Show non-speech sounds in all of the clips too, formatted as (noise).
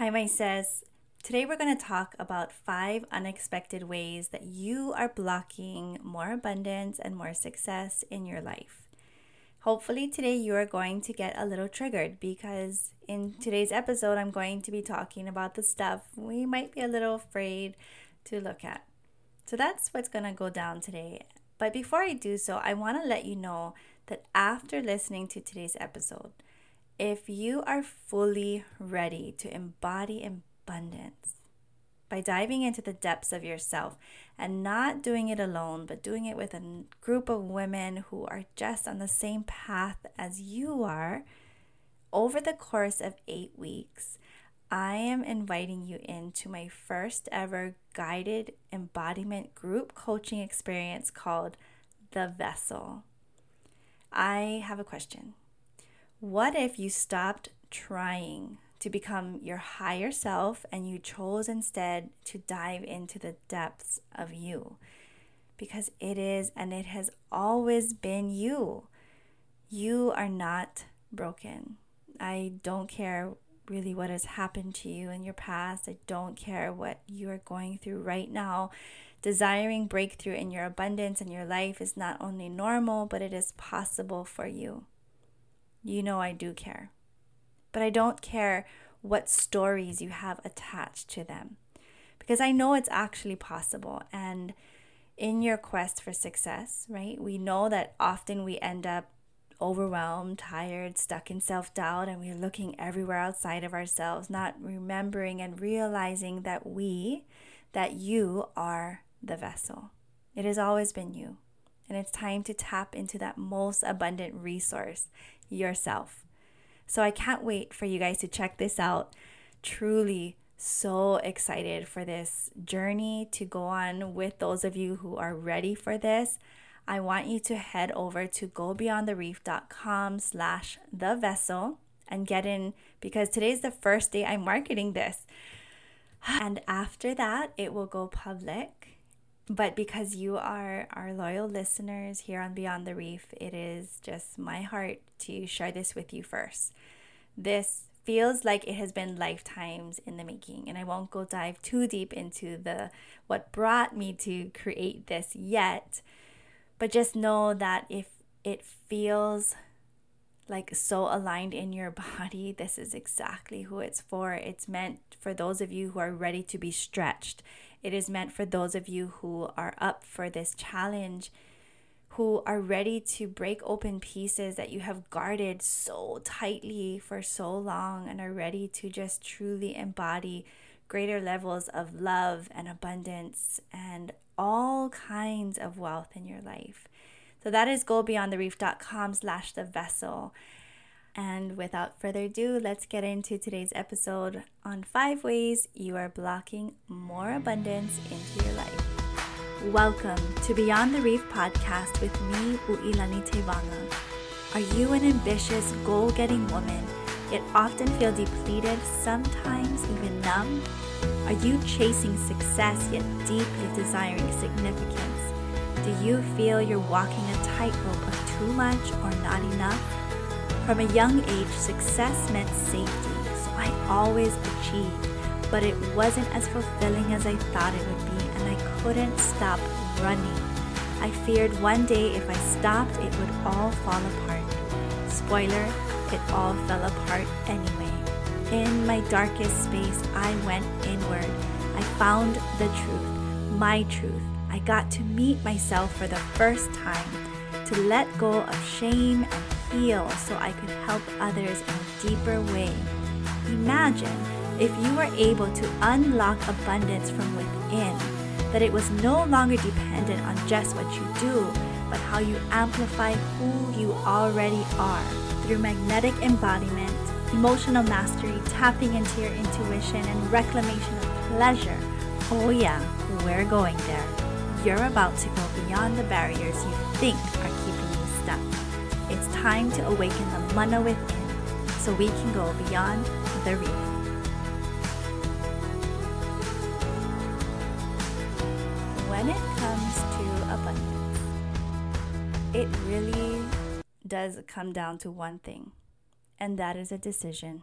Hi, my sis. Today we're going to talk about five unexpected ways that you are blocking more abundance and more success in your life. Hopefully, today you are going to get a little triggered because in today's episode, I'm going to be talking about the stuff we might be a little afraid to look at. So that's what's going to go down today. But before I do so, I want to let you know that after listening to today's episode, if you are fully ready to embody abundance by diving into the depths of yourself and not doing it alone, but doing it with a group of women who are just on the same path as you are, over the course of eight weeks, I am inviting you into my first ever guided embodiment group coaching experience called The Vessel. I have a question. What if you stopped trying to become your higher self and you chose instead to dive into the depths of you? Because it is and it has always been you. You are not broken. I don't care really what has happened to you in your past. I don't care what you are going through right now. Desiring breakthrough in your abundance and your life is not only normal, but it is possible for you. You know, I do care. But I don't care what stories you have attached to them because I know it's actually possible. And in your quest for success, right, we know that often we end up overwhelmed, tired, stuck in self doubt, and we're looking everywhere outside of ourselves, not remembering and realizing that we, that you are the vessel. It has always been you. And it's time to tap into that most abundant resource, yourself. So I can't wait for you guys to check this out. Truly, so excited for this journey to go on with those of you who are ready for this. I want you to head over to gobeyondthereef.com slash the vessel and get in because today's the first day I'm marketing this. And after that, it will go public. But because you are our loyal listeners here on Beyond the Reef, it is just my heart to share this with you first. This feels like it has been lifetimes in the making and I won't go dive too deep into the what brought me to create this yet but just know that if it feels like so aligned in your (laughs) body, this is exactly who it's for. It's meant for those of you who are ready to be stretched. It is meant for those of you who are up for this challenge, who are ready to break open pieces that you have guarded so tightly for so long and are ready to just truly embody greater levels of love and abundance and all kinds of wealth in your life. So that is gobeyondthereef.com slash the vessel. And without further ado, let's get into today's episode on five ways you are blocking more abundance into your life. Welcome to Beyond the Reef podcast with me, Uilani Tevanga. Are you an ambitious, goal getting woman, yet often feel depleted, sometimes even numb? Are you chasing success yet deeply desiring significance? Do you feel you're walking a tightrope of too much or not enough? From a young age, success meant safety, so I always achieved, but it wasn't as fulfilling as I thought it would be, and I couldn't stop running. I feared one day if I stopped, it would all fall apart. Spoiler, it all fell apart anyway. In my darkest space, I went inward. I found the truth, my truth. I got to meet myself for the first time, to let go of shame and heal so I could help others in a deeper way. Imagine if you were able to unlock abundance from within, that it was no longer dependent on just what you do, but how you amplify who you already are through magnetic embodiment emotional mastery, tapping into your intuition, and reclamation of pleasure. Oh, yeah, we're going there. You're about to go beyond the barriers you think It's time to awaken the mana within so we can go beyond the reef. When it comes to abundance, it really does come down to one thing and that is a decision.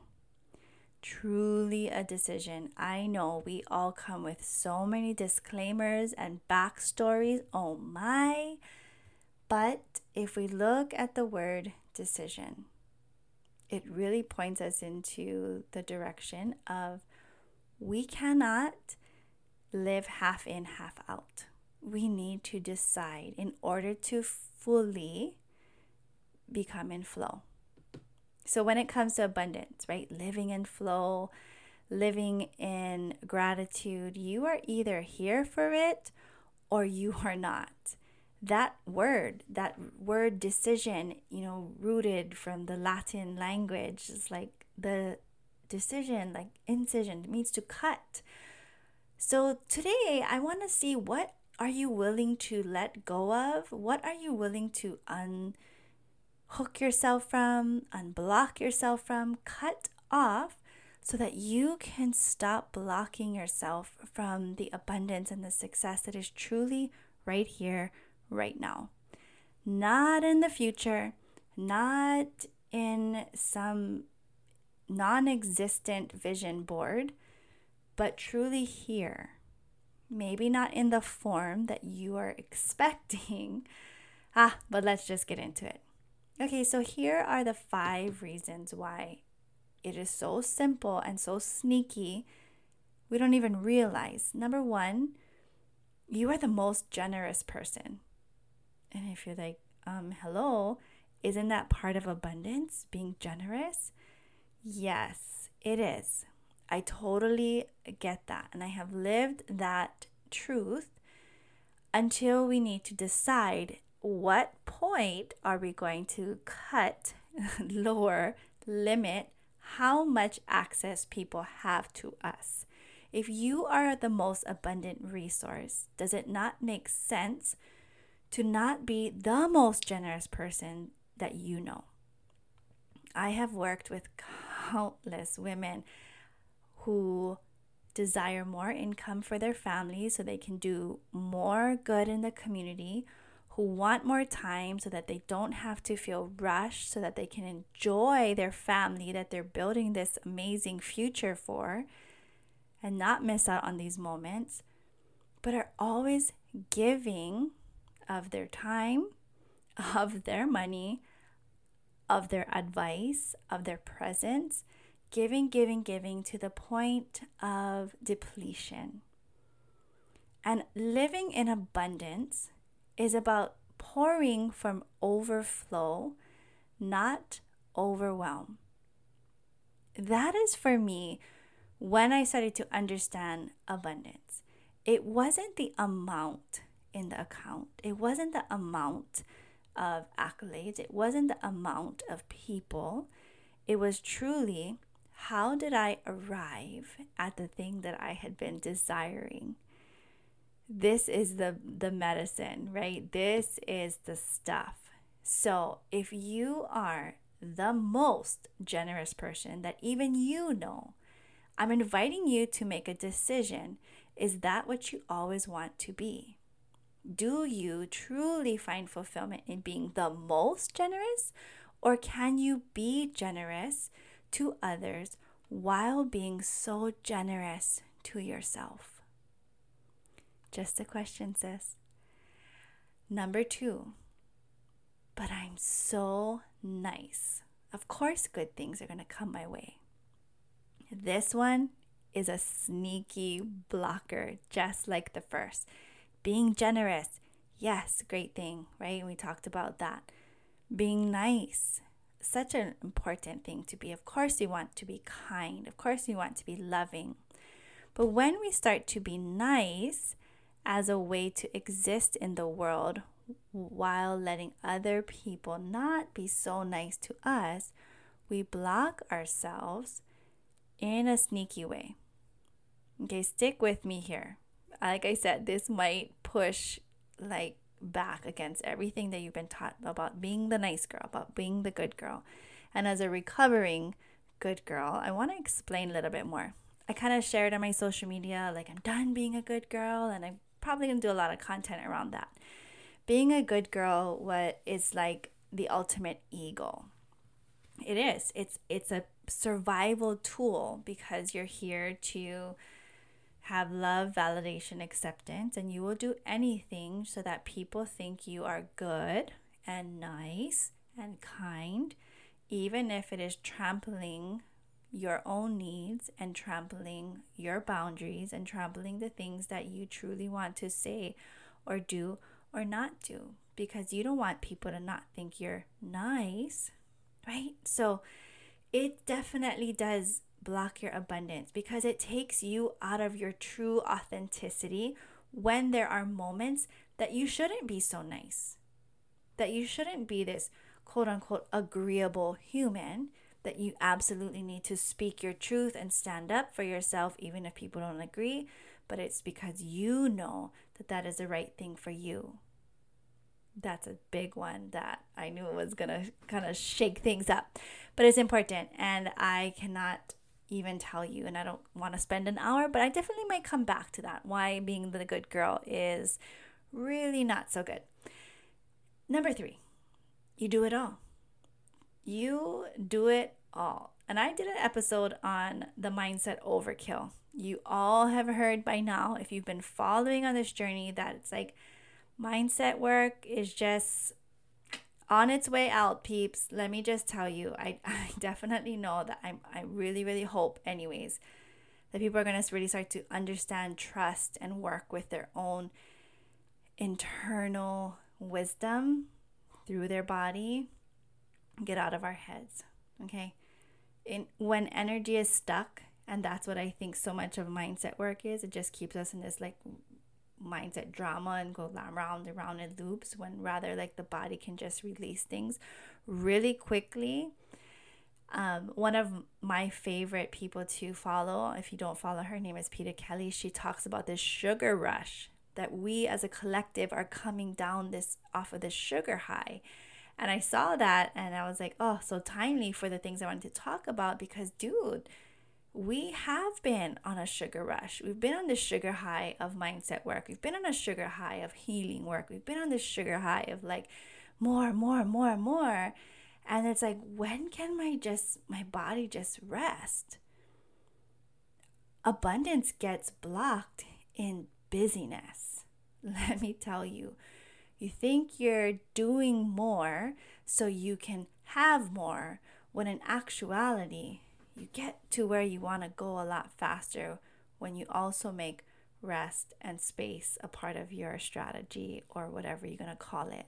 truly a decision. I know we all come with so many disclaimers and backstories. Oh my. But if we look at the word decision, it really points us into the direction of we cannot live half in, half out. We need to decide in order to fully become in flow. So, when it comes to abundance, right, living in flow, living in gratitude, you are either here for it or you are not. That word, that word decision, you know, rooted from the Latin language, is like the decision, like incision, means to cut. So today I want to see what are you willing to let go of? What are you willing to unhook yourself from, unblock yourself from, cut off so that you can stop blocking yourself from the abundance and the success that is truly right here, right now. Not in the future, not in some non existent vision board, but truly here. Maybe not in the form that you are (laughs) expecting. Ah, but let's just get into it. Okay, so here are the five reasons why it is so simple and so sneaky. We don't even realize. Number one, you are the most generous person. And if you're like, um, hello, isn't that part of abundance, being generous? Yes, it is. I totally get that. And I have lived that truth until we need to decide what point are we going to cut, (laughs) lower, limit how much access people have to us. If you are the most abundant resource, does it not make sense to not be the most generous person that you know? I have worked with countless women who desire more income for their families so they can do more good in the community, who want more time so that they don't have to feel rushed, so that they can enjoy their family that they're building this amazing future for and not miss out on these moments, but are always giving of their time, of their money, of their advice, of their presence, giving, giving, giving to the point of depletion. And living in abundance is about pouring from overflow, not overwhelm. That is for me when I started to understand abundance. It wasn't the amount in the account, it wasn't the amount of accolades, it wasn't the amount of people. It was truly how did I arrive at the thing that I had been desiring? This is the the medicine, right? This is the stuff. So, if you are the most generous person that even you know, I'm inviting you to make a decision. Is that what you always want to be? Do you truly find fulfillment in being the most generous? Or can you be generous to others while being so generous to yourself? Just a question, sis. Number two, but I'm so nice. Of course, good things are going to come my way. This one is a sneaky blocker, just like the first. Being generous, yes, great thing, right? We talked about that. Being nice, such an important thing to be. Of course, you want to be kind, of course, you want to be loving. But when we start to be nice as a way to exist in the world while letting other people not be so nice to us, we block ourselves in a sneaky way. Okay, stick with me here like I said, this might push like back against everything that you've been taught about being the nice girl, about being the good girl. And as a recovering good girl, I want to explain a little bit more. I kind of shared on my social media, like, I'm done being a good girl, and I'm probably going to do a lot of content around that. Being a good girl, what is like the ultimate ego. It is. It's it's a survival tool because you're here to have love, validation, acceptance, and you will do anything so that people think you are good and nice and kind, even if it is trampling your own needs and trampling your boundaries and trampling the things that you truly want to say or do or not do because you don't want people to not think you're nice, right? So it definitely does block your abundance because it takes you out of your true authenticity when there are moments that you shouldn't be so nice, that you shouldn't be this quote unquote agreeable human, that you absolutely need to speak your truth and stand up for yourself, even if people don't agree. But it's because you know that that is the right thing for you. That's a big one that I knew was to kind of shake things up. But it's important, and I cannot even tell you. And I don't want to spend an hour, but I definitely might come back to that. Why being the good girl is really not so good. Number three, you do it all. You do it all. And I did an episode on the mindset overkill. You all have heard by now, if you've been following on this journey, that it's like mindset work is just on its way out, peeps. Let me just tell you, I, (laughs) I definitely know that I'm, I really, really hope, anyways, that people are going to really start to understand, trust, and work with their own internal wisdom through their body. Get out of our heads, okay? In, when energy is stuck, and that's what I think so much of mindset work is, it just keeps us in this like mindset drama and go round and round in loops when rather like the body can just release things really quickly. Um, one of my favorite people to follow, if you don't follow her, name is Peter Kelly. She talks about this sugar rush that we as a collective are coming down this off of this sugar high. And I saw that and I was like, oh, so timely for the things I wanted to talk about because, dude, we have been on a sugar rush. We've been on the sugar high of mindset work. We've been on a sugar high of healing work. We've been on the sugar high of like more, more, more, more. And it's like, when can my just my body just rest? Abundance gets blocked in busyness. (laughs) Let me tell you. You think you're doing more so you can have more, when in actuality, you get to where you want to go a lot faster when you also make rest and space a part of your strategy or whatever you're going to call it,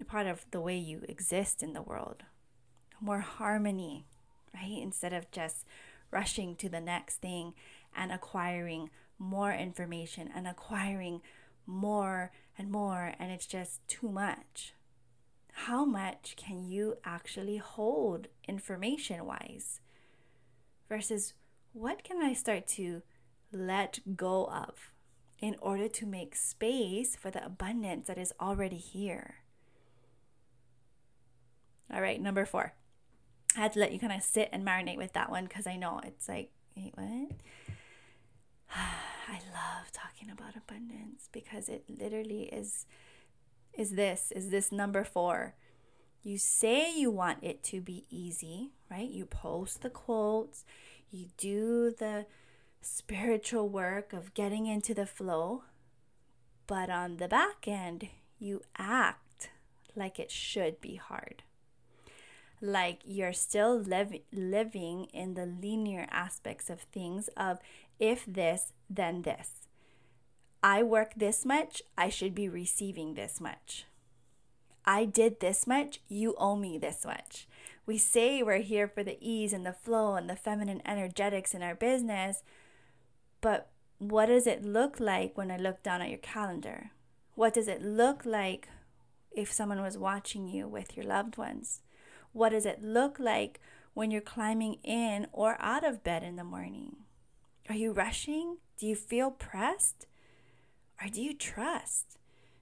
a part of the way you exist in the world. More harmony, right? Instead of just rushing to the next thing and acquiring more information and acquiring more and more, and it's just too much. How much can you actually hold information wise? Versus what can I start to let go of in order to make space for the abundance that is already here. All right, number four. I had to let you kind of sit and marinate with that one because I know it's like, wait, what? (sighs) I love talking about abundance because it literally is is this is this number 4 you say you want it to be easy, right? You post the quotes, you do the spiritual work of getting into the flow, but on the back end, you act like it should be hard. Like you're still liv- living in the linear aspects of things of if this, then this. I work this much, I should be receiving this much. I did this much, you owe me this much. We say we're here for the ease and the flow and the feminine energetics in our business, but what does it look like when I look down at your calendar? What does it look like if someone was watching you with your loved ones? What does it look like when you're climbing in or out of bed in the morning? Are you rushing? Do you feel pressed? Or do you trust?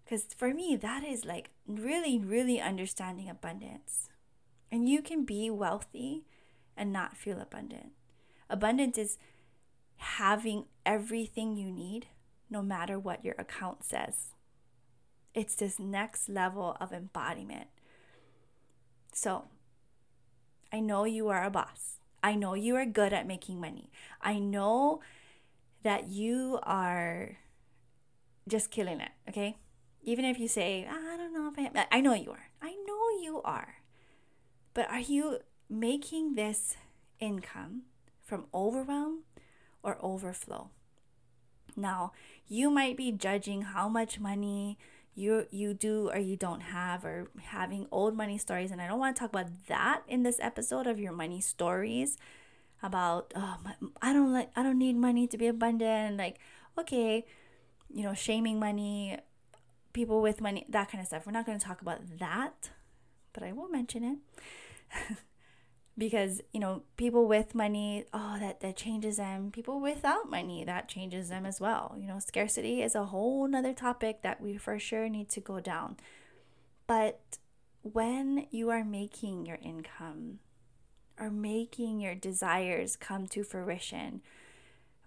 Because for me, that is like really, really understanding abundance. And you can be wealthy and not feel abundant. Abundance is having everything you need, no matter what your account says. It's this next level of embodiment. So, I know you are a boss. I know you are good at making money. I know that you are just killing it, okay? Even if you say, ah, I don't know if I I know you are. I know you are. But are you making this income from overwhelm or overflow? Now, you might be judging how much money you you do or you don't have or having old money stories and I don't want to talk about that in this episode of your money stories about oh I don't like I don't need money to be abundant like okay you know shaming money people with money that kind of stuff. We're not going to talk about that but I will mention it. (laughs) Because you know people with money oh that that changes them. People without money that changes them as well. You know scarcity is a whole nother topic that we for sure need to go down. But when you are making your income or making your desires come to fruition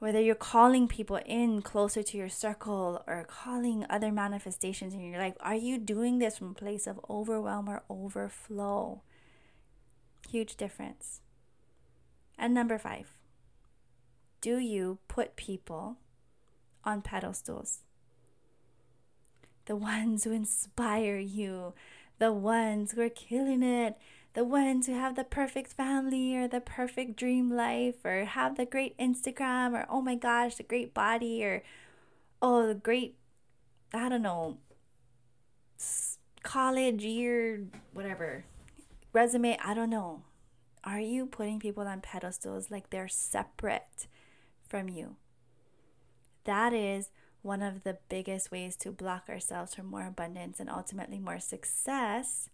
whether you're calling people in closer to your circle or calling other manifestations in your life are you doing this from a place of overwhelm or overflow Huge difference. And number five, do you put people on pedestals? The ones who inspire you, the ones who are killing it, the ones who have the perfect family or the perfect dream life or have the great Instagram or oh my gosh, the great body or oh, the great, I don't know, college year, whatever, resume, I don't know. Are you putting people on pedestals like they're separate from you? That is one of the biggest ways to block ourselves from more abundance and ultimately more success,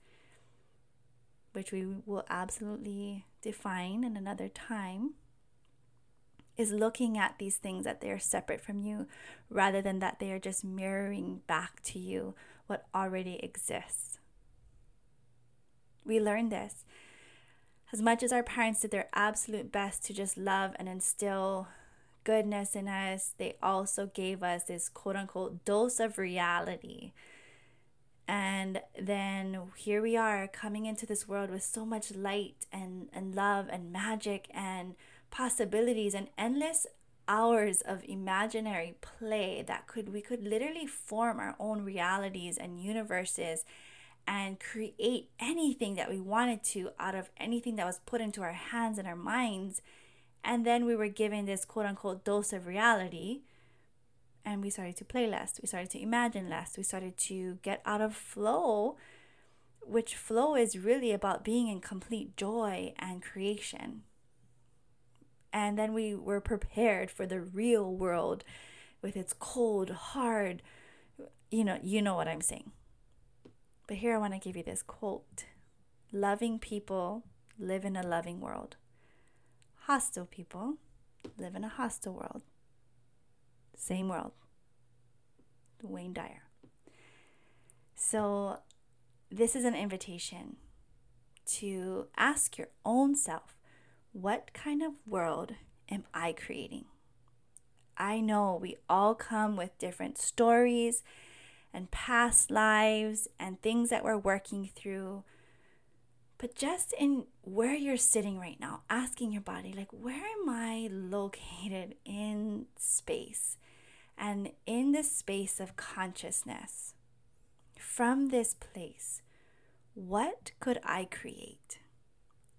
which we will absolutely define in another time, is looking at these things that they are separate from you rather than that they are just mirroring back to you what already exists. We learn this. As much as our parents did their absolute best to just love and instill goodness in us, they also gave us this quote unquote dose of reality. And then here we are coming into this world with so much light and, and love and magic and possibilities and endless hours of imaginary play that could we could literally form our own realities and universes and create anything that we wanted to out of anything that was put into our hands and our minds. And then we were given this quote unquote dose of reality. And we started to play less. We started to imagine less. We started to get out of flow, which flow is really about being in complete joy and creation. And then we were prepared for the real world with its cold, hard, you know, you know what I'm saying. But here I want to give you this quote Loving people live in a loving world, hostile people live in a hostile world. Same world. Wayne Dyer. So, this is an invitation to ask your own self what kind of world am I creating? I know we all come with different stories and past lives and things that we're working through. But just in where you're sitting right now, asking your body, like, where am I located in space and in the space of consciousness? From this place, what could I create?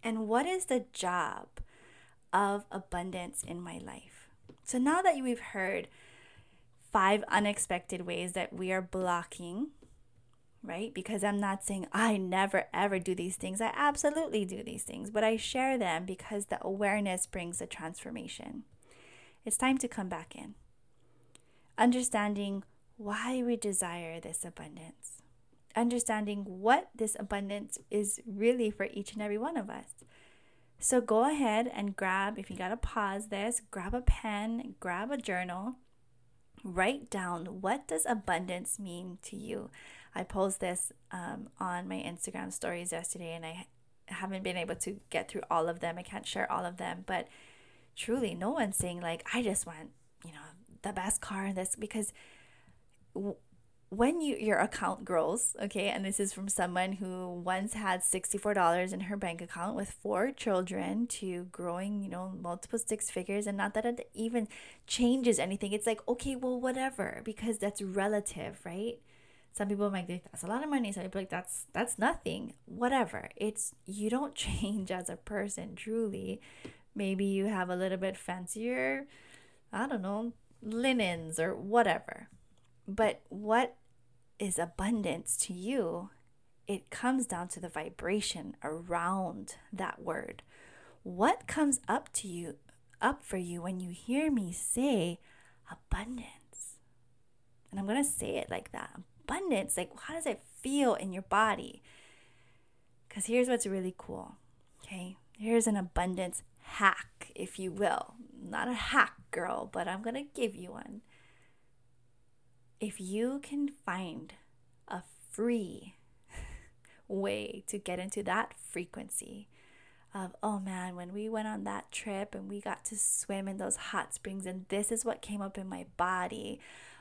And what is the job of abundance in my life? So now that we've heard five unexpected ways that we are blocking, right? Because I'm not saying I never ever do these things. I absolutely do these things, but I share them because the awareness brings the transformation. It's time to come back in. Understanding why we desire this abundance. Understanding what this abundance is really for each and every one of us. So go ahead and grab, if you got to pause this, grab a pen, grab a journal, write down what does abundance mean to you i posted this um, on my instagram stories yesterday and i haven't been able to get through all of them i can't share all of them but truly no one's saying like i just want you know the best car in this because when you your account grows, okay, and this is from someone who once had $64 in her bank account with four children to growing, you know, multiple six figures and not that it even changes anything. It's like, okay, well, whatever, because that's relative, right? Some people might think that's a lot of money. Some people like that's that's nothing. Whatever. It's you don't (laughs) change as a person truly. Maybe you have a little bit fancier, I don't know, linens or whatever but what is abundance to you? It comes down to the vibration around that word. What comes up to you, up for you when you hear me say abundance? And I'm going to say it like that abundance. Like, how does it feel in your body? Because here's what's really cool. Okay. Here's an abundance hack, if you will. Not a hack girl, but I'm going to give you one if you can find a free (laughs) way to get into that frequency of, oh man, when we went on that trip and we got to swim in those hot springs, and this is what came up in my body.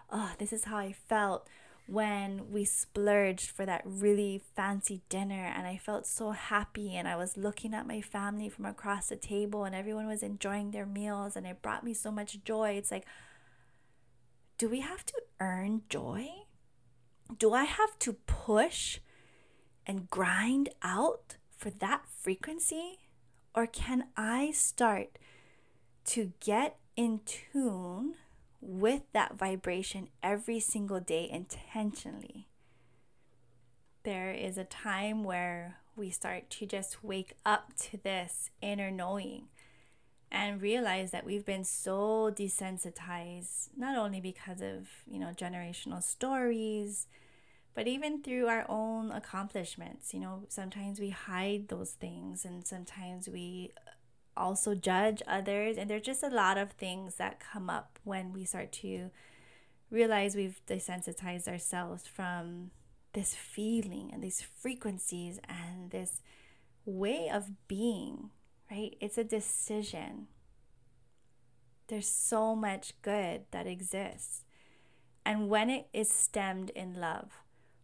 Oh, this is how I felt when we splurged for that really fancy dinner and I felt so happy and I was looking at my family from across the table and everyone was enjoying their meals and it brought me so much joy. It's like, do we have to earn joy? Do I have to push and grind out for that frequency? Or can I start to get in tune with that vibration every single day intentionally? There is a time where we start to just wake up to this inner knowing and realize that we've been so desensitized not only because of you know generational stories but even through our own accomplishments you know sometimes we hide those things and sometimes we also judge others and there's just a lot of things that come up when we start to realize we've desensitized ourselves from this feeling and these frequencies and this way of being right? It's a decision. There's so much good that exists. And when it is stemmed in love,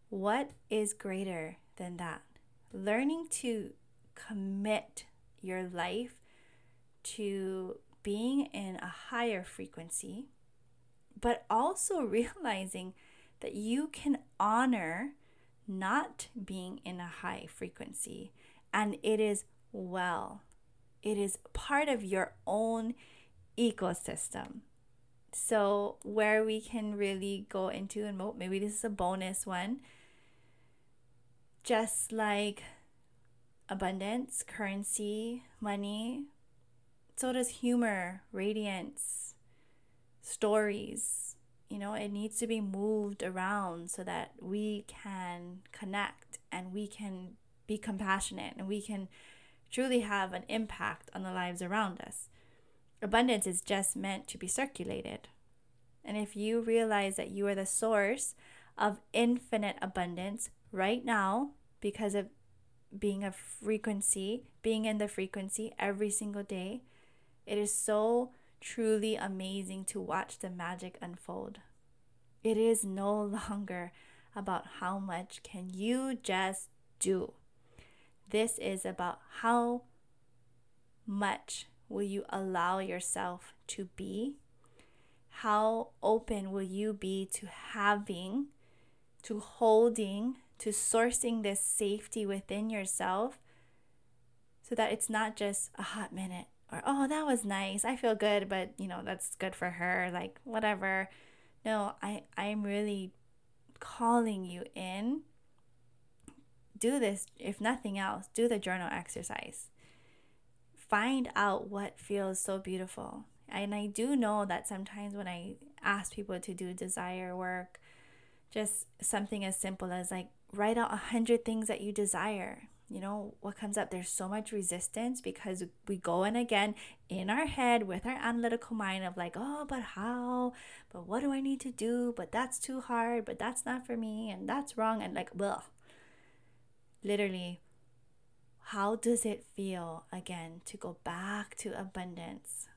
what is greater than that? Learning to commit your life to being in a higher frequency, but also (laughs) realizing that you can honor not being in a high frequency and it is well it is part of your own ecosystem. So, where we can really go into, and maybe this is a bonus one, just like abundance, currency, money, so does humor, radiance, stories. You know, it needs to be moved around so that we can connect and we can be compassionate and we can truly have an impact on the lives around us. Abundance is just meant to be circulated. And if you realize that you are the source of infinite abundance right now because of being a frequency, being in the frequency every single day, it is so truly amazing to watch the magic unfold. It is no (laughs) longer about how much can you just do. This is about how much will you allow yourself to be? How open will you be to having, to holding, to sourcing this safety within yourself so that it's not just a hot minute or, oh, that was nice. I feel good, but you know, that's good for her. Like, whatever. No, I, I'm really calling you in do this, if nothing else, do the journal exercise. Find out what feels so beautiful. And I do know that sometimes when I ask people to do desire work, just something as simple as like write out a hundred things that you desire. You know, what comes up? There's so much resistance because we go in again in our head with our analytical mind of like, oh, but how? But what do I need to do? But that's too hard. But that's not for me. And that's wrong. And like, well, literally, how does it feel again to go back to abundance?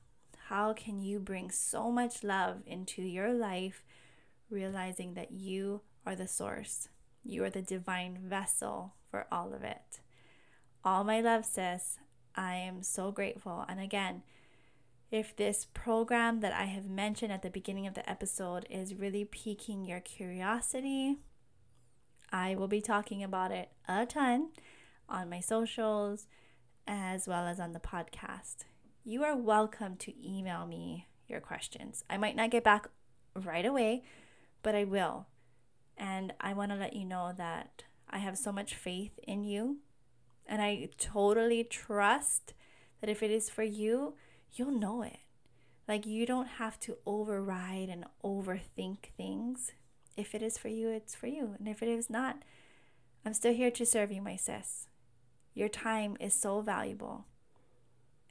How can you bring so much love into your life, realizing that you are the source. You are the divine vessel for all of it. All my love, sis. I am so grateful. And again, if this program that I have mentioned at the beginning of the episode is really piquing your curiosity, I will be talking about it a ton on my socials as well as on the podcast. You are welcome to email me your questions. I might not get back right away, but I will. And I want to let you know that I have so much faith in you. And I totally trust that if it is for you, you'll know it. Like you don't have to override and overthink things. If it is for you, it's for you. And if it is not, I'm still here to serve you, my sis. Your time is so valuable,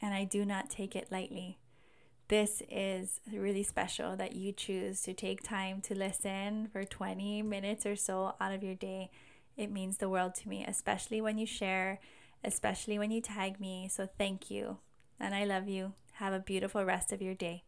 and I do not take it lightly. This is really special that you choose to take time to listen for 20 minutes or so out of your day. It means the world to me, especially when you share, especially when you tag me. So, thank you. And I love you. Have a beautiful rest of your day.